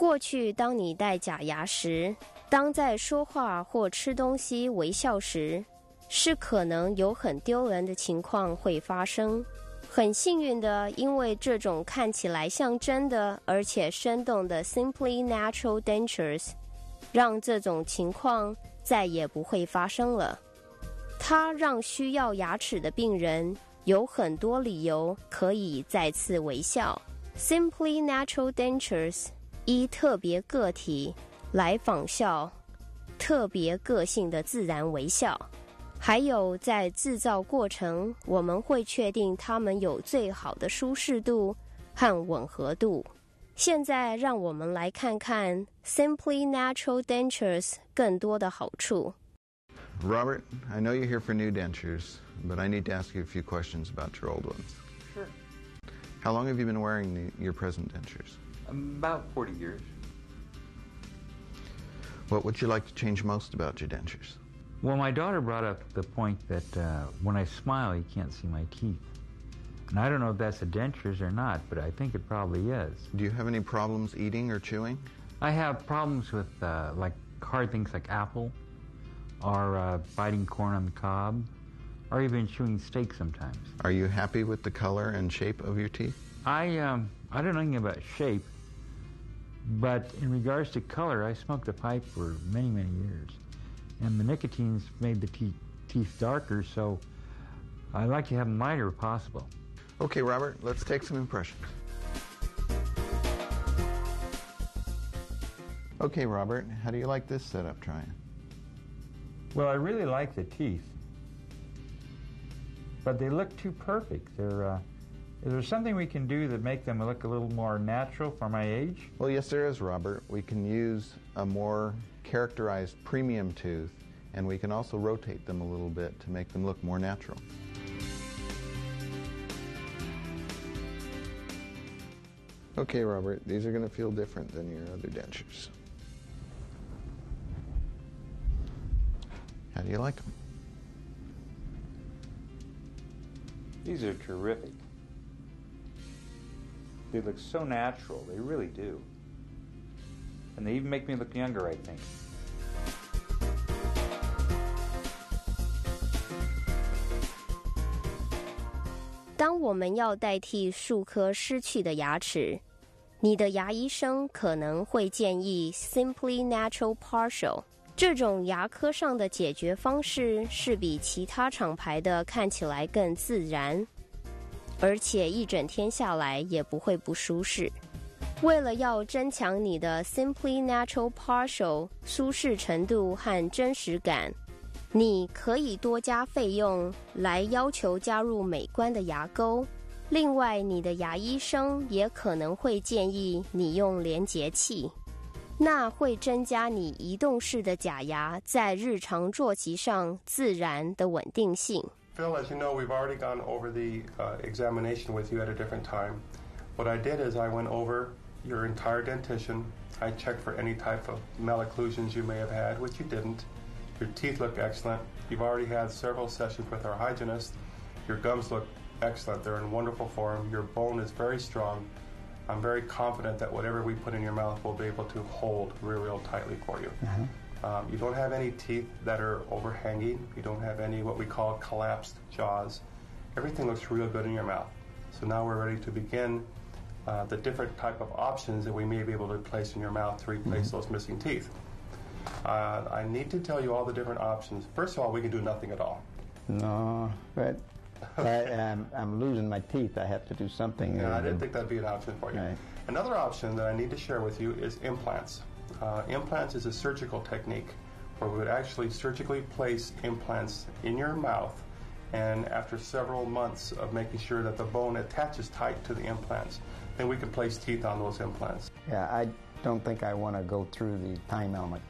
过去，当你戴假牙时，当在说话或吃东西微笑时，是可能有很丢人的情况会发生。很幸运的，因为这种看起来像真的而且生动的 Simply Natural Dentures，让这种情况再也不会发生了。它让需要牙齿的病人有很多理由可以再次微笑。Simply Natural Dentures 依特别个体来仿效特别个性的自然微笑。还有在制造过程，我们会确定它们有最好的舒适度和吻合度。现在，让我们来看看 Simply Natural Dentures 更多的好处。 Robert, I know you're here for new dentures, but I need to ask you a few questions about your old ones. Sure. How long have you been wearing the, your present dentures? About 40 years. What would you like to change most about your dentures? Well, my daughter brought up the point that uh, when I smile, you can't see my teeth. And I don't know if that's the dentures or not, but I think it probably is. Do you have any problems eating or chewing? I have problems with uh, like hard things like apple, or uh, biting corn on the cob, or even chewing steak sometimes. Are you happy with the color and shape of your teeth? I um, I don't know anything about shape, but in regards to color, I smoked a pipe for many many years, and the nicotine's made the te- teeth darker. So I like to have them lighter if possible. Okay, Robert, let's take some impressions. Okay, Robert, how do you like this setup, try-in? Well, I really like the teeth, but they look too perfect. They're, uh, is there something we can do to make them look a little more natural for my age? Well, yes, there is, Robert. We can use a more characterized premium tooth, and we can also rotate them a little bit to make them look more natural. Okay, Robert, these are going to feel different than your other dentures. How do you like them? These are terrific. They look so natural. They really do. And they even make me look younger, I think. 当我们要代替数颗失去的牙齿，你的牙医生可能会建议 Simply Natural Partial 这种牙科上的解决方式是比其他厂牌的看起来更自然， 而且一整天下来也不会不舒适。为了要增强你的 Simply Natural Partial 舒适程度和真实感，你可以多加费用来要求加入美观的牙钩。另外，你的牙医生也可能会建议你用连结器，那会增加你移动式的假牙在日常坐骑上自然的稳定性。Phil, as you know, we've already gone over the uh, examination with you at a different time. What I did is I went over your entire dentition. I checked for any type of malocclusions you may have had, which you didn't. Your teeth look excellent. You've already had several sessions with our hygienist. Your gums look excellent. They're in wonderful form. Your bone is very strong. I'm very confident that whatever we put in your mouth will be able to hold real, real tightly for you. Um, you don't have any teeth that are overhanging. You don't have any what we call collapsed jaws. Everything looks real good in your mouth. So now we're ready to begin uh, the different type of options that we may be able to place in your mouth to replace those missing teeth. Uh, I need to tell you all the different options. First of all, we can do nothing at all. No, but I, I'm, I'm losing my teeth. I have to do something. Yeah, I didn't think that'd be an option for you. Right. Another option that I need to share with you is implants. Uh, implants is a surgical technique where we would actually surgically place implants in your mouth, and after several months of making sure that the bone attaches tight to the implants, then we can place teeth on those implants. Yeah, I don't think I want to go through the time element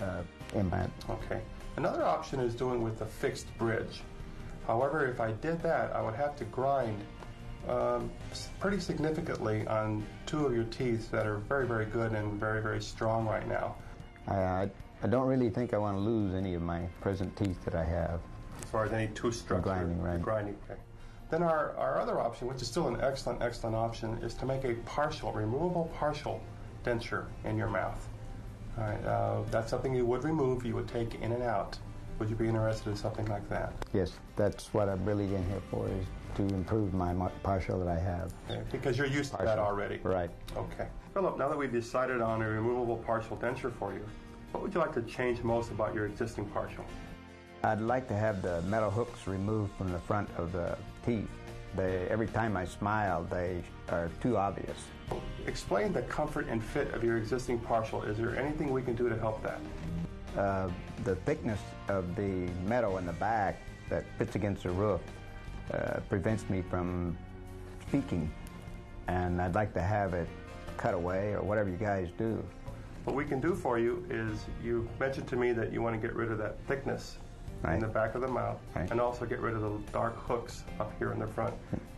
uh, implant. Okay. Another option is doing with a fixed bridge. However, if I did that, I would have to grind um, pretty significantly on two of your teeth that are very, very good and very, very strong right now. I, I, don't really think I want to lose any of my present teeth that I have. as far as any tooth structure. grinding, right. Grinding, okay. Then our, our other option, which is still an excellent, excellent option, is to make a partial, removable partial denture in your mouth. All right, uh, that's something you would remove, you would take in and out. Would you be interested in something like that? Yes, that's what I'm really in here for, is to improve my partial that I have. Because you're used to that already. Right. Okay. Philip, now that we've decided on a removable partial denture for you, what would you like to change most about your existing partial? I'd like to have the metal hooks removed from the front of the teeth. They, every time I smile, they are too obvious. Explain the comfort and fit of your existing partial. Is there anything we can do to help that? Uh, the thickness of the metal in the back that fits against the roof uh, prevents me from speaking, and I'd like to have it cut away or whatever you guys do. What we can do for you is you mentioned to me that you want to get rid of that thickness in the back of the mouth Right. and also get rid of the dark hooks up here in the front.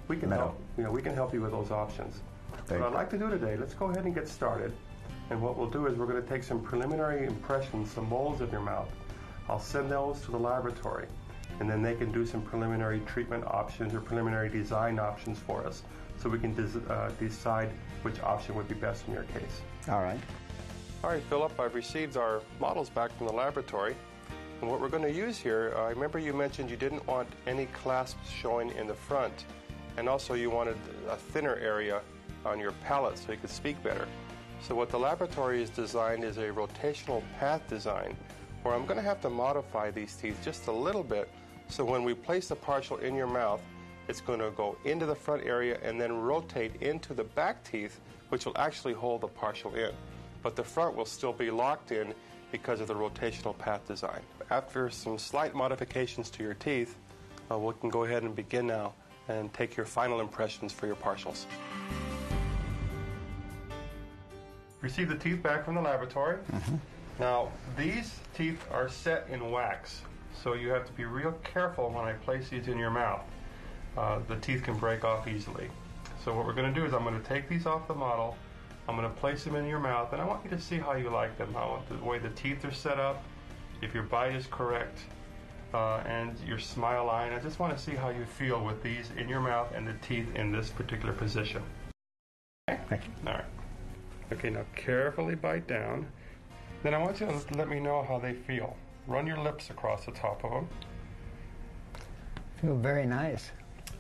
We can Metal. help. You know, we can help you with those options. Thank what I'd like to do today, let's go ahead and get started. And what we'll do is we're going to take some preliminary impressions, some molds of your mouth. I'll send those to the laboratory, and then they can do some preliminary treatment options or preliminary design options for us, so we can des- uh, decide which option would be best in your case. All right. All right, Philip, I've received our models back from the laboratory. And what we're going to use here, I remember you mentioned you didn't want any clasps showing in the front, and also you wanted a thinner area on your palate so you could speak better. So, what the laboratory has designed is a rotational path design where I'm going to have to modify these teeth just a little bit so when we place the partial in your mouth, it's going to go into the front area and then rotate into the back teeth, which will actually hold the partial in. But the front will still be locked in because of the rotational path design. After some slight modifications to your teeth, uh, we can go ahead and begin now and take your final impressions for your partials. Receive the teeth back from the laboratory. Now, these teeth are set in wax, so you have to be real careful when I place these in your mouth. Uh, the teeth can break off easily. So what we're going to do is I'm going to take these off the model. I'm going to place them in your mouth, and I want you to see how you like them. I want the way the teeth are set up, if your bite is correct, uh, and your smile line. I just want to see how you feel with these in your mouth and the teeth in this particular position. Okay? Thank you. All right. Okay, now carefully bite down. Then I want you to let me know how they feel. Run your lips across the top of them. Feel very nice.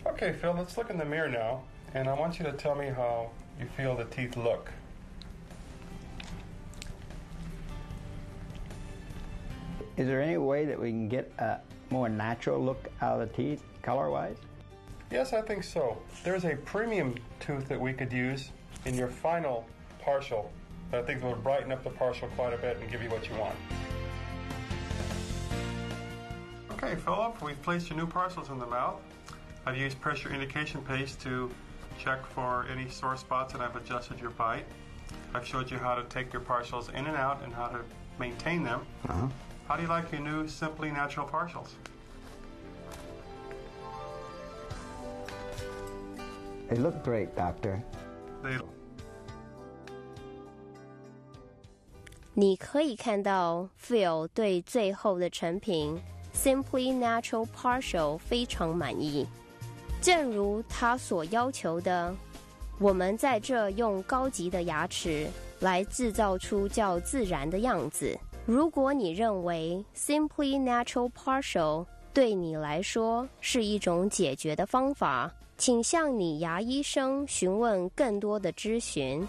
Okay, Phil, let's look in the mirror now, and I want you to tell me how you feel the teeth look. Is there any way that we can get a more natural look out of the teeth, color-wise? Yes, I think so. There's a premium tooth that we could use in your final partial that I think will brighten up the partial quite a bit and give you what you want. Okay, Philip, we've placed your new partials in the mouth. I've used pressure indication paste to check for any sore spots and I've adjusted your bite. I've showed you how to take your partials in and out and how to maintain them. Uh-huh. How do you like your new Simply Natural Partials? They look great, Doctor. They 你可以看到 Phil 对最后的成品 Simply Natural Partial 非常满意。正如他所要求的，我们在这用高级的牙齿来制造出较自然的样子。如果你认为 Simply Natural Partial 对你来说是一种解决的方法，请向你牙医生询问更多的咨询。